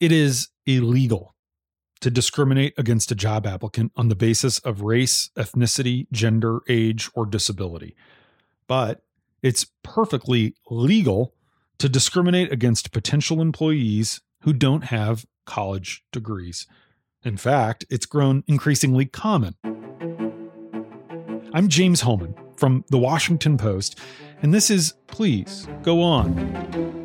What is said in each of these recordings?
It is illegal to discriminate against a job applicant on the basis of race, ethnicity, gender, age, or disability. But it's perfectly legal to discriminate against potential employees who don't have college degrees. In fact, it's grown increasingly common. I'm James Hohmann from The Washington Post, and this is Please Go On.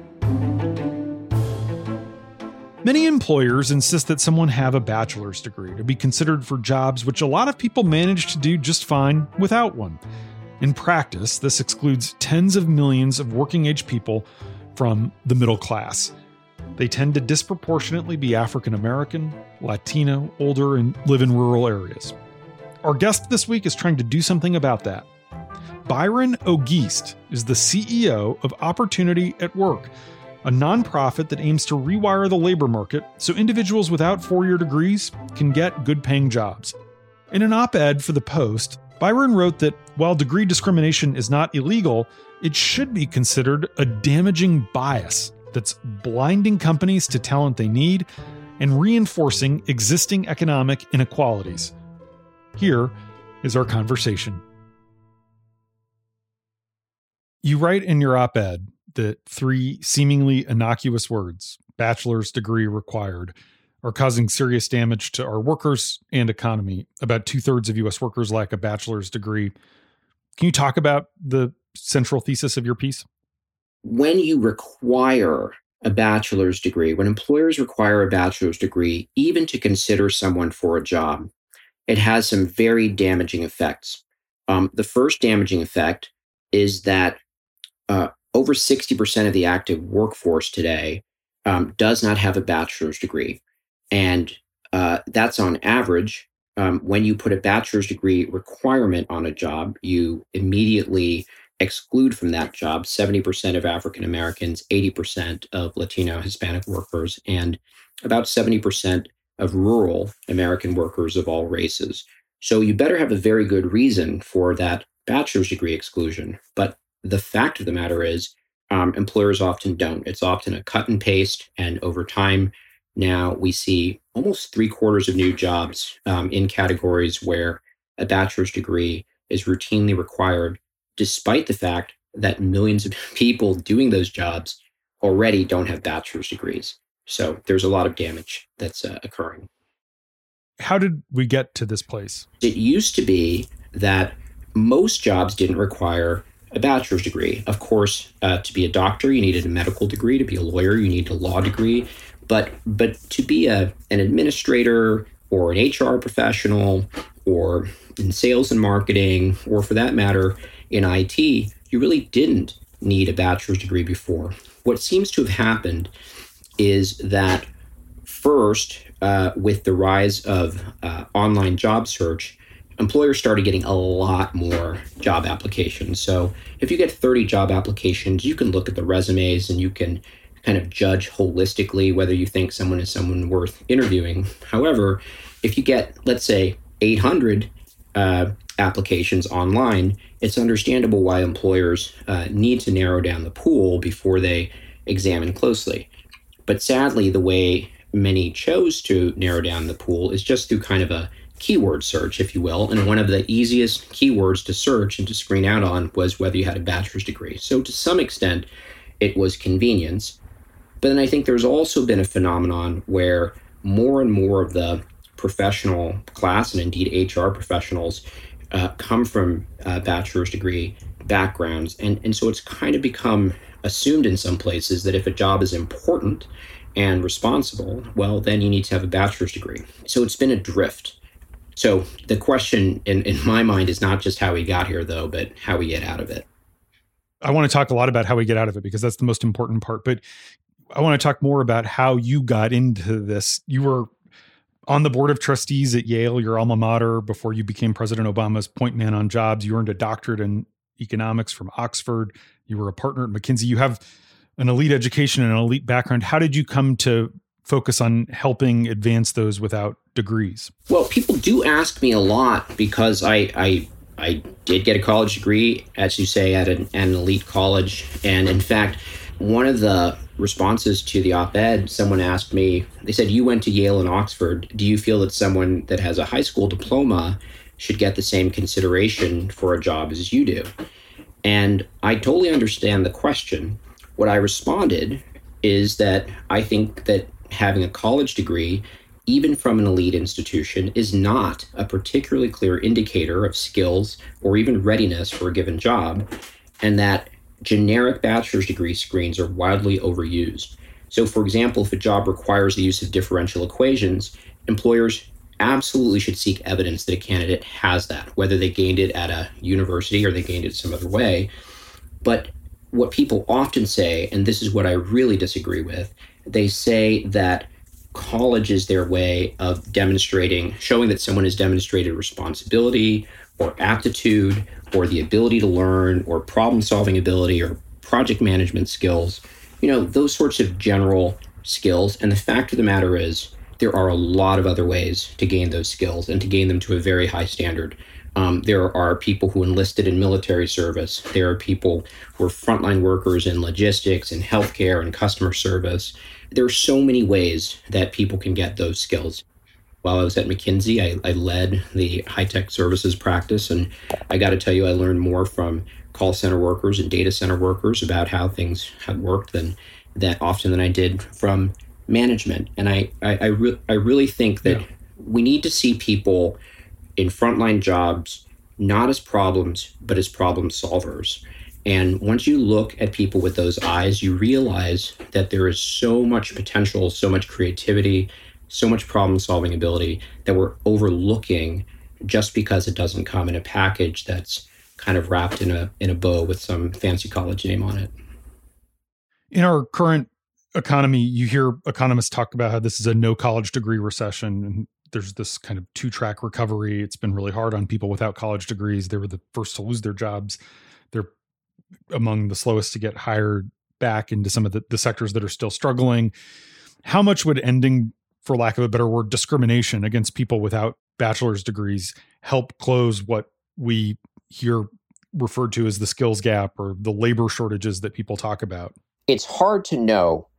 Many employers insist that someone have a bachelor's degree to be considered for jobs which a lot of people manage to do just fine without one. In practice, this excludes tens of millions of working age people from the middle class. They tend to disproportionately be African American, Latino, older, and live in rural areas. Our guest this week is trying to do something about that. Byron Auguste is the CEO of Opportunity at Work, a nonprofit that aims to rewire the labor market so individuals without four year degrees can get good paying jobs. In an op ed for The Post, Byron wrote that while degree discrimination is not illegal, it should be considered a damaging bias that's blinding companies to talent they need and reinforcing existing economic inequalities. Here is our conversation. You write in your op ed that three seemingly innocuous words, bachelor's degree required, are causing serious damage to our workers and economy. About two thirds of US workers lack a bachelor's degree. Can you talk about the central thesis of your piece? When you require a bachelor's degree, when employers require a bachelor's degree, even to consider someone for a job, it has some very damaging effects. Um, the first damaging effect is that uh, over 60% of the active workforce today um, does not have a bachelor's degree. And uh, that's on average. Um, when you put a bachelor's degree requirement on a job, you immediately exclude from that job 70% of African Americans, 80% of Latino Hispanic workers, and about 70% of rural American workers of all races. So you better have a very good reason for that bachelor's degree exclusion. But the fact of the matter is, um, employers often don't. It's often a cut and paste. And over time, now we see almost three quarters of new jobs um, in categories where a bachelor's degree is routinely required, despite the fact that millions of people doing those jobs already don't have bachelor's degrees. So there's a lot of damage that's uh, occurring. How did we get to this place? It used to be that most jobs didn't require a bachelor's degree. Of course, uh, to be a doctor, you needed a medical degree. To be a lawyer, you needed a law degree. But but to be a an administrator or an HR professional or in sales and marketing, or for that matter, in IT, you really didn't need a bachelor's degree before. What seems to have happened is that first, uh, with the rise of uh, online job search, employers started getting a lot more job applications. So if you get 30 job applications, you can look at the resumes and you can kind of judge holistically whether you think someone is someone worth interviewing. However, if you get, let's say, 800 uh, applications online, it's understandable why employers uh, need to narrow down the pool before they examine closely. But sadly, the way many chose to narrow down the pool is just through kind of a keyword search, if you will. And one of the easiest keywords to search and to screen out on was whether you had a bachelor's degree. So, to some extent, it was convenience. But then I think there's also been a phenomenon where more and more of the professional class and indeed HR professionals uh, come from uh, bachelor's degree backgrounds. And, and so it's kind of become assumed in some places that if a job is important and responsible, well, then you need to have a bachelor's degree. So it's been a drift. So the question in, in my mind is not just how we got here, though, but how we get out of it. I want to talk a lot about how we get out of it because that's the most important part. But I want to talk more about how you got into this. You were on the board of trustees at Yale, your alma mater, before you became President Obama's point man on jobs. You earned a doctorate in economics from Oxford. You were a partner at McKinsey. You have an elite education and an elite background. How did you come to focus on helping advance those without degrees? Well, people do ask me a lot because I I, I did get a college degree, as you say, at an, an elite college, and in fact, one of the responses to the op ed, someone asked me, they said, You went to Yale and Oxford. Do you feel that someone that has a high school diploma should get the same consideration for a job as you do? And I totally understand the question. What I responded is that I think that having a college degree, even from an elite institution, is not a particularly clear indicator of skills or even readiness for a given job, and that generic bachelor's degree screens are widely overused. So, for example, if a job requires the use of differential equations, employers absolutely should seek evidence that a candidate has that, whether they gained it at a university or they gained it some other way. But what people often say, and this is what I really disagree with, they say that college is their way of demonstrating, showing that someone has demonstrated responsibility or aptitude or the ability to learn or problem solving ability or project management skills, you know, those sorts of general skills. And the fact of the matter is, there are a lot of other ways to gain those skills and to gain them to a very high standard. Um, there are people who enlisted in military service. There are people who are frontline workers in logistics and healthcare and customer service. There are so many ways that people can get those skills. While I was at McKinsey, I, I led the high tech services practice. And I got to tell you, I learned more from call center workers and data center workers about how things had worked than that often than I did from management. And I, I, I, re- I really think that yeah. we need to see people in frontline jobs not as problems, but as problem solvers. And once you look at people with those eyes, you realize that there is so much potential, so much creativity, so much problem solving ability that we're overlooking just because it doesn't come in a package that's kind of wrapped in a in a bow with some fancy college name on it. In our current economy, you hear economists talk about how this is a no college degree recession and there's this kind of two track recovery. It's been really hard on people without college degrees. They were the first to lose their jobs. They're among the slowest to get hired back into some of the, the sectors that are still struggling. How much would ending, for lack of a better word, discrimination against people without bachelor's degrees help close what we hear referred to as the skills gap or the labor shortages that people talk about? It's hard to know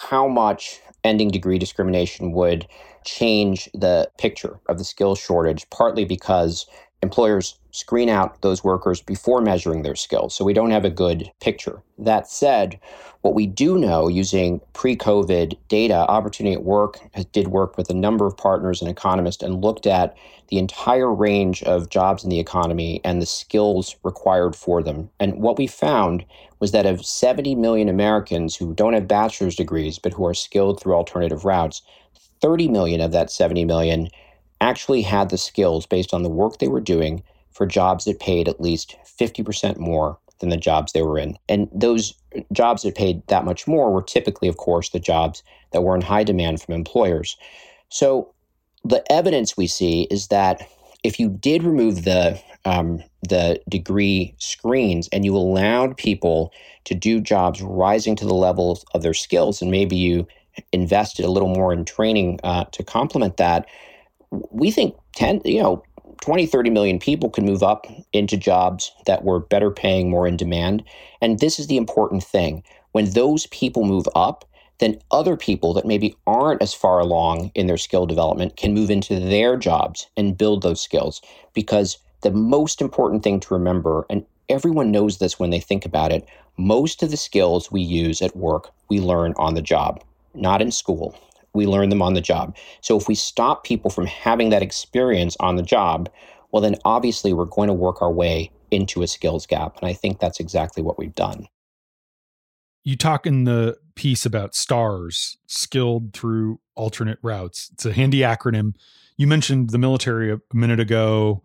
how much ending degree discrimination would change the picture of the skill shortage, partly because employers screen out those workers before measuring their skills. So we don't have a good picture. That said, what we do know using pre COVID data, Opportunity at Work did work with a number of partners and economists and looked at the entire range of jobs in the economy and the skills required for them. And what we found was that of 70 million Americans who don't have bachelor's degrees but who are skilled through alternative routes, 30 million of that 70 million actually had the skills based on the work they were doing for jobs that paid at least 50% more than the jobs they were in. And those jobs that paid that much more were typically, of course, the jobs that were in high demand from employers. So the evidence we see is that if you did remove the um, the degree screens and you allowed people to do jobs rising to the levels of their skills, and maybe you invested a little more in training uh, to complement that, we think 10, you know, 20, 30 million people could move up into jobs that were better paying, more in demand. And this is the important thing. When those people move up, then other people that maybe aren't as far along in their skill development can move into their jobs and build those skills. Because the most important thing to remember, and everyone knows this when they think about it, most of the skills we use at work, we learn on the job, not in school we learn them on the job. So if we stop people from having that experience on the job, well, then obviously we're going to work our way into a skills gap. And I think that's exactly what we've done. You talk in the piece about STARS, skilled through alternate routes. It's a handy acronym. You mentioned the military a minute ago.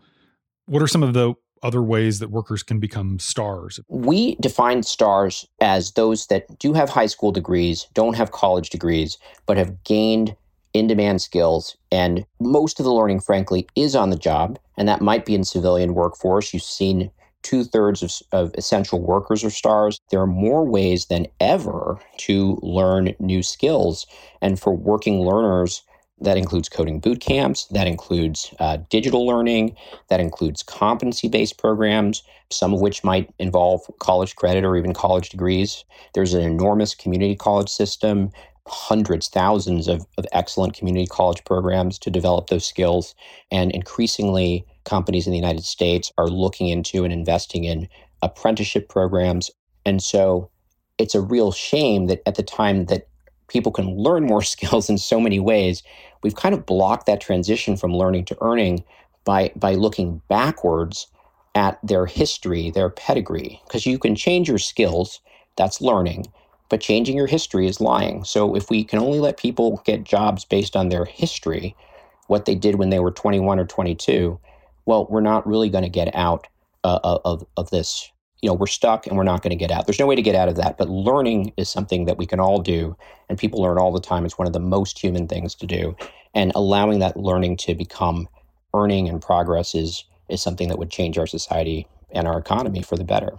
What are some of the other ways that workers can become stars? We define stars as those that do have high school degrees, don't have college degrees, but have gained in demand skills. And most of the learning, frankly, is on the job. And that might be in civilian workforce. You've seen two thirds of, of, essential workers are stars. There are more ways than ever to learn new skills. And for working learners, That includes coding boot camps, that includes uh, digital learning, that includes competency based programs, some of which might involve college credit or even college degrees. There's an enormous community college system, hundreds, thousands of, of excellent community college programs to develop those skills. And increasingly, companies in the United States are looking into and investing in apprenticeship programs. And so it's a real shame that at the time that people can learn more skills in so many ways, we've kind of blocked that transition from learning to earning by by looking backwards at their history, their pedigree. Because you can change your skills, that's learning, but changing your history is lying. So if we can only let people get jobs based on their history, what they did when they were 21 or 22, well, we're not really going to get out uh, of, of this you know, we're stuck and we're not going to get out. There's no way to get out of that. But learning is something that we can all do, and people learn all the time. It's one of the most human things to do, and allowing that learning to become earning and progress is is something that would change our society and our economy for the better.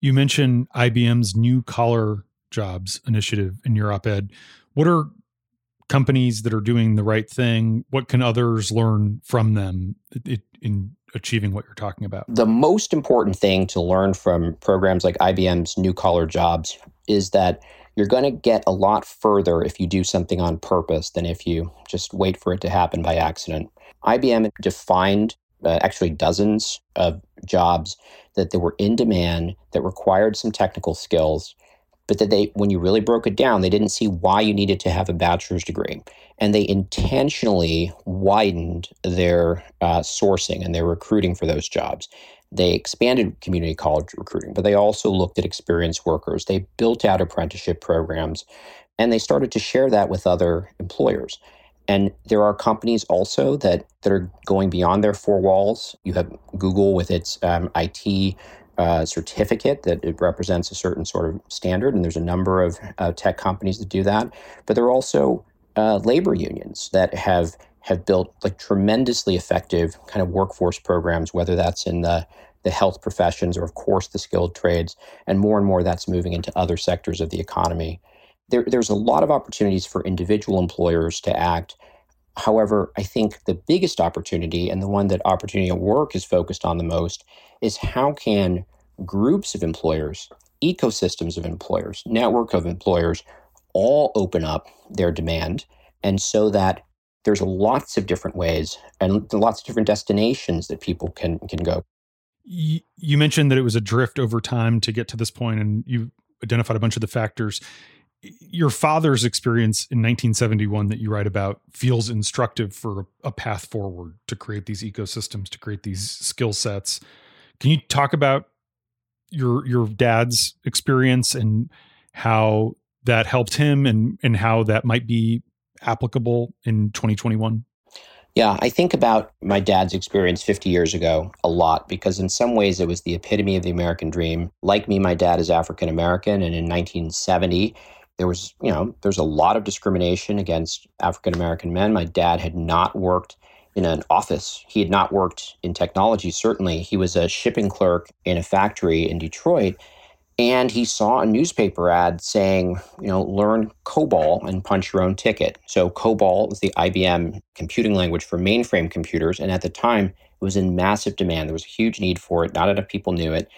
You mentioned IBM's new collar jobs initiative in your op-ed. What are companies that are doing the right thing? What can others learn from them in achieving what you're talking about? The most important thing to learn from programs like IBM's New Collar Jobs is that you're going to get a lot further if you do something on purpose than if you just wait for it to happen by accident. IBM defined uh, actually dozens of jobs that, that were in demand that required some technical skills but that they when you really broke it down they didn't see why you needed to have a bachelor's degree. And they intentionally widened their uh, sourcing and their recruiting for those jobs. They expanded community college recruiting but they also looked at experienced workers. They built out apprenticeship programs and they started to share that with other employers. And there are companies also that that are going beyond their four walls. You have google with its um, it uh, certificate that it represents a certain sort of standard, and there's a number of uh, tech companies that do that. But there are also uh, labor unions that have have built like tremendously effective kind of workforce programs, whether that's in the the health professions or, of course, the skilled trades, and more and more that's moving into other sectors of the economy. There, there's a lot of opportunities for individual employers to act. However, I think the biggest opportunity and the one that Opportunity at Work is focused on the most is how can groups of employers, ecosystems of employers, network of employers all open up their demand and so that there's lots of different ways and lots of different destinations that people can can go. You mentioned that it was a drift over time to get to this point and you identified a bunch of the factors. Your father's experience in 1971 that you write about feels instructive for a path forward to create these ecosystems, to create these skill sets. Can you talk about your your dad's experience and how that helped him and and how that might be applicable in 2021? Yeah, I think about my dad's experience 50 years ago a lot because in some ways it was the epitome of the American dream. Like me, my dad is African American and in 1970 there was, you know, there's a lot of discrimination against African American men. My dad had not worked in an office. He had not worked in technology, certainly. He was a shipping clerk in a factory in Detroit. And he saw a newspaper ad saying, you know, learn COBOL and punch your own ticket. So COBOL was the IBM computing language for mainframe computers. And at the time, was in massive demand. There was a huge need for it. Not enough people knew it.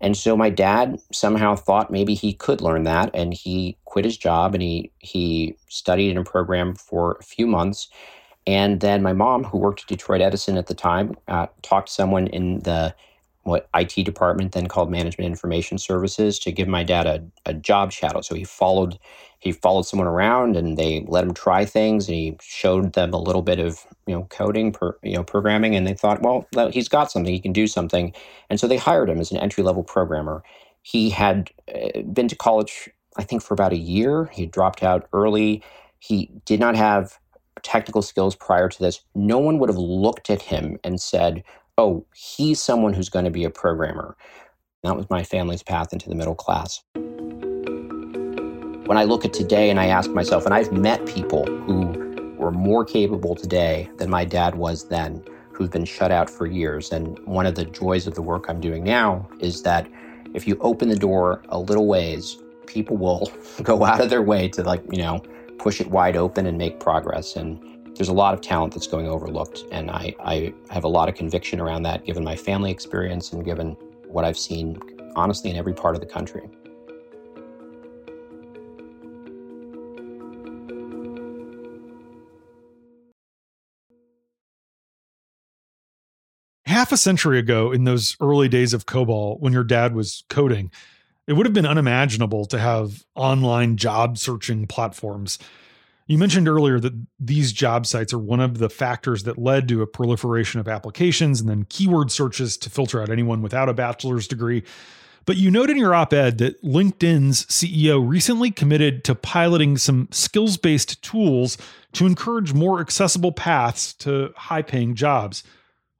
And so my dad somehow thought maybe he could learn that. And he quit his job and he, he studied in a program for a few months and then my mom, who worked at Detroit Edison at the time, uh, talked to someone in the what IT department then called Management Information Services to give my dad a, a job shadow. So he followed he followed someone around and they let him try things and he showed them a little bit of you know coding per, you know programming and they thought well he's got something he can do something and so they hired him as an entry level programmer. He had uh, been to college I think for about a year. He dropped out early. He did not have technical skills prior to this, no one would have looked at him and said, oh, he's someone who's going to be a programmer. That was my family's path into the middle class. When I look at today and I ask myself, and I've met people who were more capable today than my dad was then, who've been shut out for years. And one of the joys of the work I'm doing now is that if you open the door a little ways, people will go out of their way to, like, you know, push it wide open and make progress. And there's a lot of talent that's going overlooked. And I, I have a lot of conviction around that, given my family experience and given what I've seen, honestly, in every part of the country. half a century ago in those early days of COBOL when your dad was coding, it would have been unimaginable to have online job searching platforms. You mentioned earlier that these job sites are one of the factors that led to a proliferation of applications and then keyword searches to filter out anyone without a bachelor's degree. But you note in your op ed that LinkedIn's CEO recently committed to piloting some skills based tools to encourage more accessible paths to high paying jobs.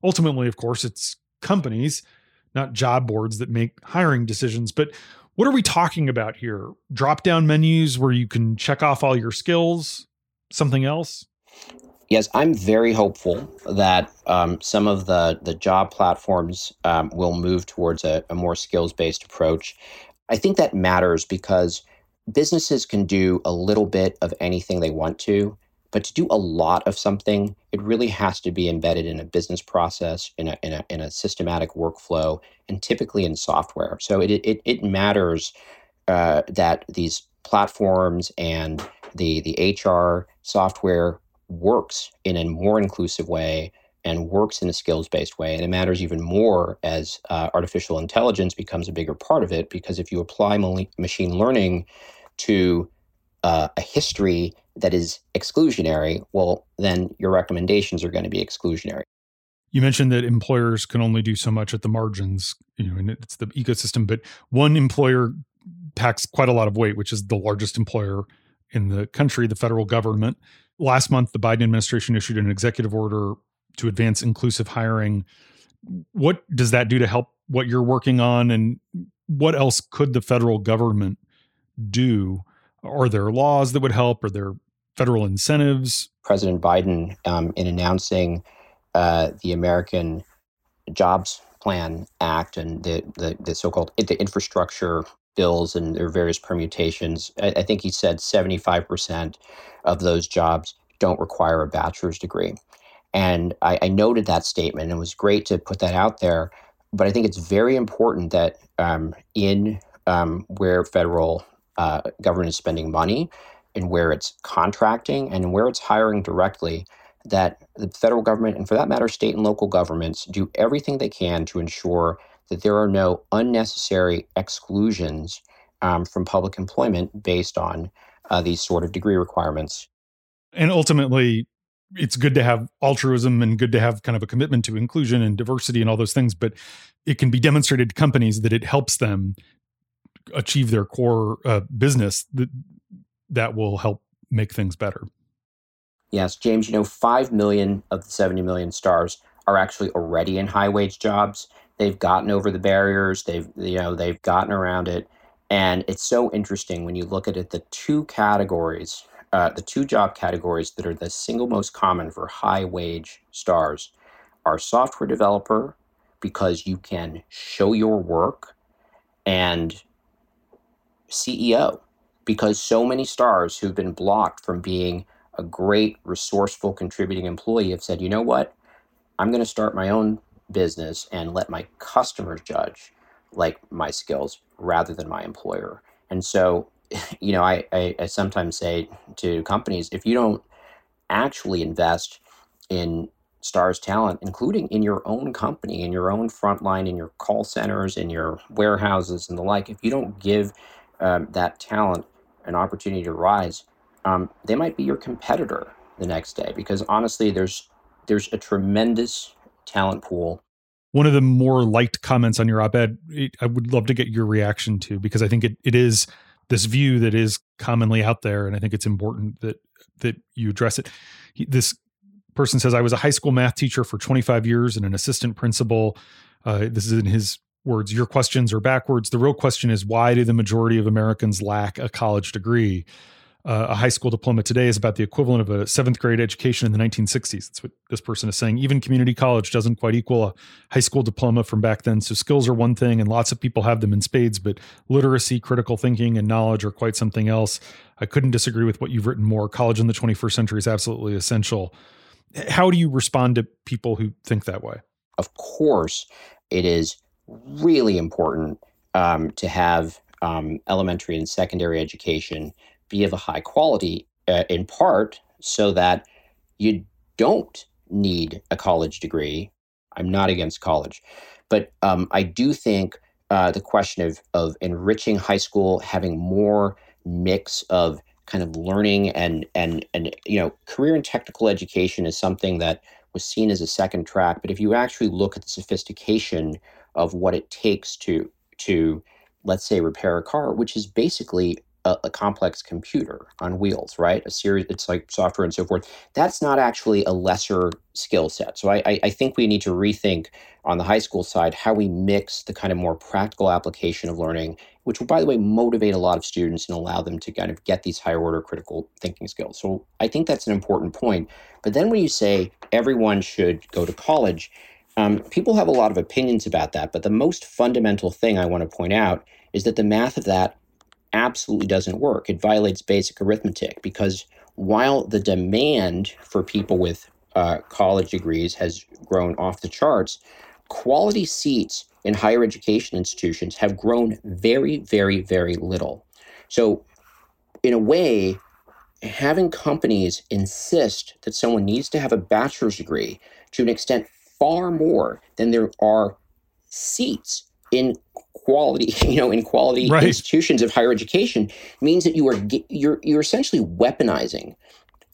Ultimately, of course, it's companies, not job boards, that make hiring decisions. But what are we talking about here? Drop down menus where you can check off all your skills? Something else? Yes, I'm very hopeful that um, some of the, the job platforms um, will move towards a, a more skills based approach. I think that matters because businesses can do a little bit of anything they want to. But to do a lot of something, it really has to be embedded in a business process, in a, in a, in a systematic workflow, and typically in software. So it, it, it matters uh, that these platforms and the, the HR software works in a more inclusive way and works in a skills based way. And it matters even more as uh, artificial intelligence becomes a bigger part of it, because if you apply machine learning to uh, a history that is exclusionary, well, then your recommendations are going to be exclusionary. You mentioned that employers can only do so much at the margins, you know, and it's the ecosystem, but one employer packs quite a lot of weight, which is the largest employer in the country, the federal government. Last month, the Biden administration issued an executive order to advance inclusive hiring. What does that do to help what you're working on? And what else could the federal government do are there laws that would help? Are there federal incentives? President Biden, um, in announcing uh, the American Jobs Plan Act and the, the, the so-called the infrastructure bills and their various permutations, I, I think he said 75% of those jobs don't require a bachelor's degree. And I, I, noted that statement and it was great to put that out there. But I think it's very important that um, in um, where federal uh, government is spending money and where it's contracting and where it's hiring directly that the federal government and for that matter state and local governments do everything they can to ensure that there are no unnecessary exclusions um, from public employment based on uh, these sort of degree requirements. And ultimately it's good to have altruism and good to have kind of a commitment to inclusion and diversity and all those things but it can be demonstrated to companies that it helps them achieve their core uh, business that that will help make things better. Yes, James, you know, 5 million of the 70 million stars are actually already in high wage jobs. They've gotten over the barriers, they've you know, they've gotten around it. And it's so interesting when you look at it the two categories, uh, the two job categories that are the single most common for high wage stars are software developer because you can show your work and CEO because so many stars who've been blocked from being a great, resourceful, contributing employee have said, you know what? I'm going to start my own business and let my customers judge like my skills rather than my employer. And so, you know, I, I, I sometimes say to companies, if you don't actually invest in stars talent, including in your own company, in your own frontline, in your call centers, in your warehouses and the like, if you don't give um, that talent an opportunity to rise, um, they might be your competitor the next day because honestly, there's there's a tremendous talent pool. One of the more liked comments on your op-ed, I would love to get your reaction to because I think it, it is this view that is commonly out there, and I think it's important that that you address it. He, this person says, "I was a high school math teacher for 25 years and an assistant principal." Uh, this is in his words, your questions are backwards. The real question is why do the majority of Americans lack a college degree? uh, a high school diploma today is about the equivalent of a seventh grade education in the 1960s. That's what this person is saying. Even community college doesn't quite equal a high school diploma from back then. So skills are one thing, and lots of people have them in spades, but literacy, critical thinking, and knowledge are quite something else. I couldn't disagree with what you've written more. College in the 21st century is absolutely essential. How do you respond to people who think that way? Of course, it is really important um, to have um, elementary and secondary education be of a high quality, uh, in part so that you don't need a college degree. I'm not against college, but um, I do think uh, the question of of enriching high school, having more mix of kind of learning and and and you know career and technical education is something that was seen as a second track but if you actually look at the sophistication of what it takes to to let's say repair a car which is basically a, a, complex computer on wheels, right? A series, it's like software and so forth. That's not actually a lesser skill set. So I, I think we need to rethink on the high school side how we mix the kind of more practical application of learning, which will, by the way, motivate a lot of students and allow them to kind of get these higher order critical thinking skills. So I think that's an important point. But then when you say everyone should go to college, um, people have a lot of opinions about that. But the most fundamental thing I want to point out is that the math of that absolutely doesn't work. It violates basic arithmetic because while the demand for people with uh, college degrees has grown off the charts, quality seats in higher education institutions have grown very, very, very little. So, in a way, having companies insist that someone needs to have a bachelor's degree to an extent far more than there are seats in quality, you know, in quality right. institutions of higher education means that you are you're you're essentially weaponizing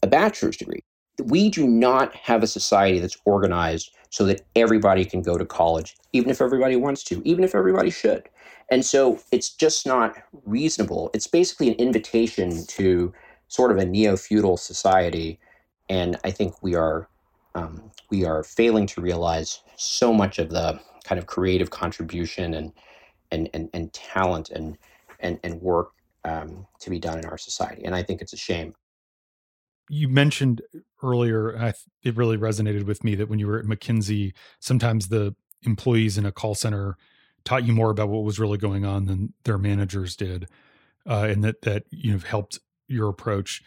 a bachelor's degree. We do not have a society that's organized so that everybody can go to college, even if everybody wants to, even if everybody should. And so it's just not reasonable. It's basically an invitation to sort of a neo-feudal society, and I think we are um, we are failing to realize so much of the kind of creative contribution and and and, and talent and and and work um, to be done in our society. And I think it's a shame. You mentioned earlier, I, it really resonated with me that when you were at McKinsey, sometimes the employees in a call center taught you more about what was really going on than their managers did, uh, and that that you know helped your approach.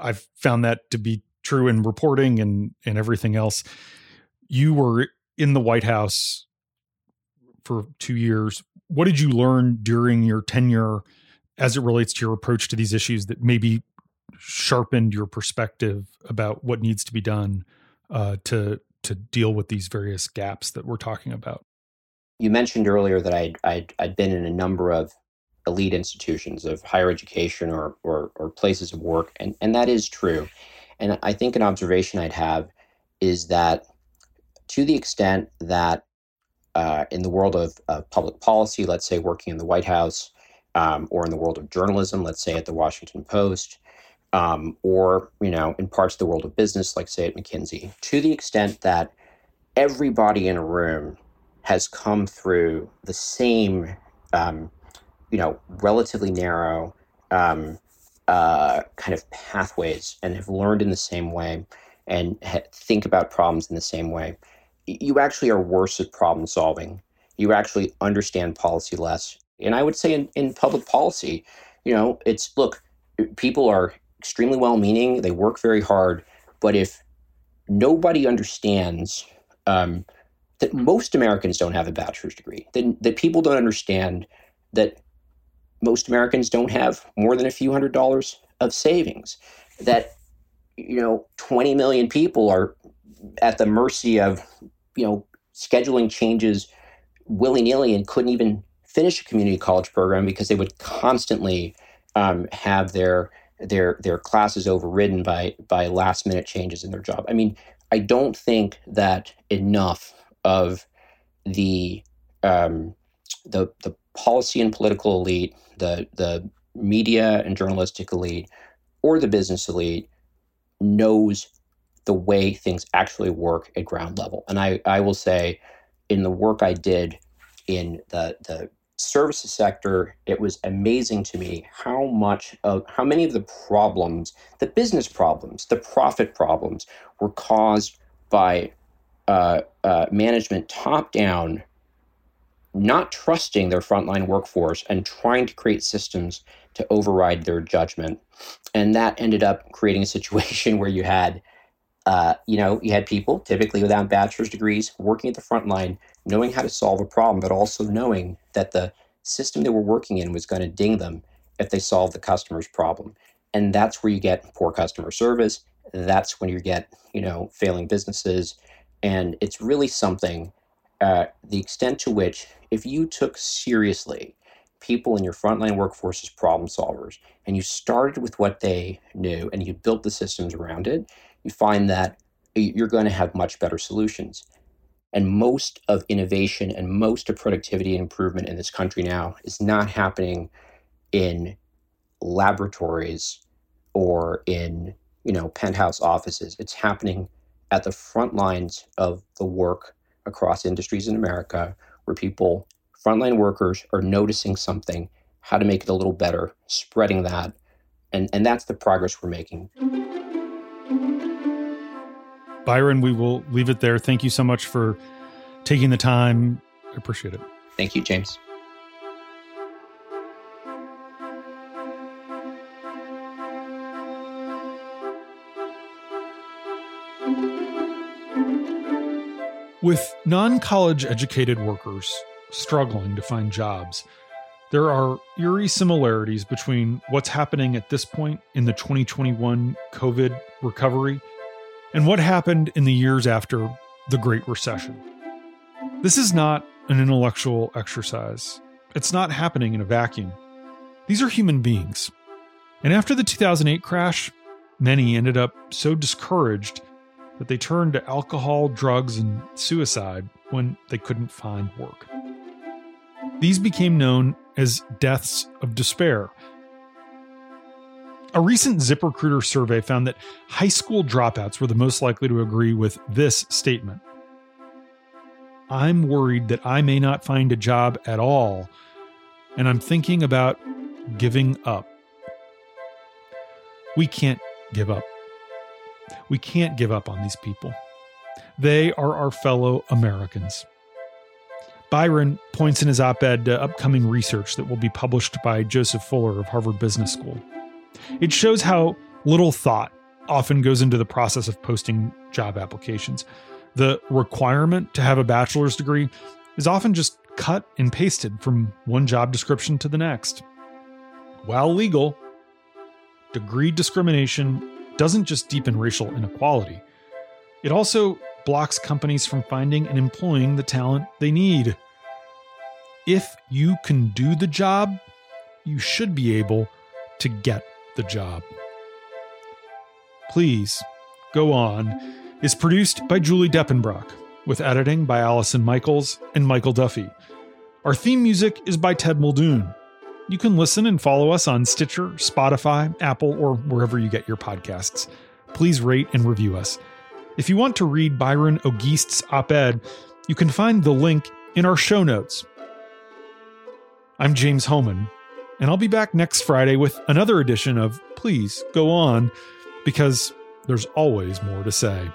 I've found that to be true in reporting and and everything else. You were in the White House for two years. What did you learn during your tenure as it relates to your approach to these issues that maybe sharpened your perspective about what needs to be done uh, to to deal with these various gaps that we're talking about? You mentioned earlier that I'd, I'd, I'd been in a number of elite institutions of higher education or, or, or places of work, and, and that is true. And I think an observation I'd have is that to the extent that uh, in the world of, of, public policy, let's say working in the White House, um, or in the world of journalism, let's say at the Washington Post, um, or you know in parts of the world of business, like say at McKinsey, to the extent that everybody in a room has come through the same, um, you know, relatively narrow um, uh, kind of pathways and have learned in the same way and ha- think about problems in the same way you actually are worse at problem solving. You actually understand policy less. And I would say in, in public policy, you know, it's look, people are extremely well meaning, they work very hard, but if nobody understands um, that most Americans don't have a bachelor's degree, that, that people don't understand that most Americans don't have more than a few hundred dollars of savings, that you know 20 million people are at the mercy of you know scheduling changes willy nilly and couldn't even finish a community college program because they would constantly um, have their their their classes overridden by by last minute changes in their job. I mean, I don't think that enough of the um, the the policy and political elite, the the media and journalistic elite, or the business elite knows the way things actually work at ground level. And I, I will say, in the work I did in the, the services sector, it was amazing to me how much of how many of the problems, the business problems, the profit problems, were caused by uh, uh, management top down not trusting their frontline workforce and trying to create systems to override their judgment. And that ended up creating a situation where you had, uh, you know, you had people typically without bachelor's degrees working at the front line, knowing how to solve a problem, but also knowing that the system they were working in was going to ding them if they solved the customer's problem. And that's where you get poor customer service. That's when you get, you know, failing businesses. And it's really something uh, the extent to which, if you took seriously people in your frontline workforce as problem solvers and you started with what they knew and you built the systems around it, you find that you're going to have much better solutions. And most of innovation and most of productivity improvement in this country now is not happening in laboratories or in you know penthouse offices. It's happening at the front lines of the work across industries in America where people, frontline workers, are noticing something, how to make it a little better, spreading that. And, and that's the progress we're making. Byron, we will leave it there. Thank you so much for taking the time. I appreciate it. Thank you, James. With non college educated workers struggling to find jobs, there are eerie similarities between what's happening at this point in the 2021 COVID recovery and what happened in the years after the Great Recession. This is not an intellectual exercise, it's not happening in a vacuum. These are human beings. And after the 2008 crash, many ended up so discouraged that they turned to alcohol, drugs, and suicide when they couldn't find work. These became known as deaths of despair. A recent ZipRecruiter survey found that high school dropouts were the most likely to agree with this statement I'm worried that I may not find a job at all, and I'm thinking about giving up. We can't give up. We can't give up on these people. They are our fellow Americans. Byron points in his op ed to upcoming research that will be published by Joseph Fuller of Harvard Business School. It shows how little thought often goes into the process of posting job applications. The requirement to have a bachelor's degree is often just cut and pasted from one job description to the next. While legal, degree discrimination doesn't just deepen racial inequality, it also blocks companies from finding and employing the talent they need. If you can do the job, you should be able to get the job. Please Go On is produced by Julie Depenbrock, with editing by Allison Michaels and Michael Duffy. Our theme music is by Ted Muldoon. You can listen and follow us on Stitcher, Spotify, Apple, or wherever you get your podcasts. Please rate and review us. If you want to read Byron Auguste's op ed, you can find the link in our show notes. I'm James Hohmann, and I'll be back next Friday with another edition of Please Go On, because there's always more to say.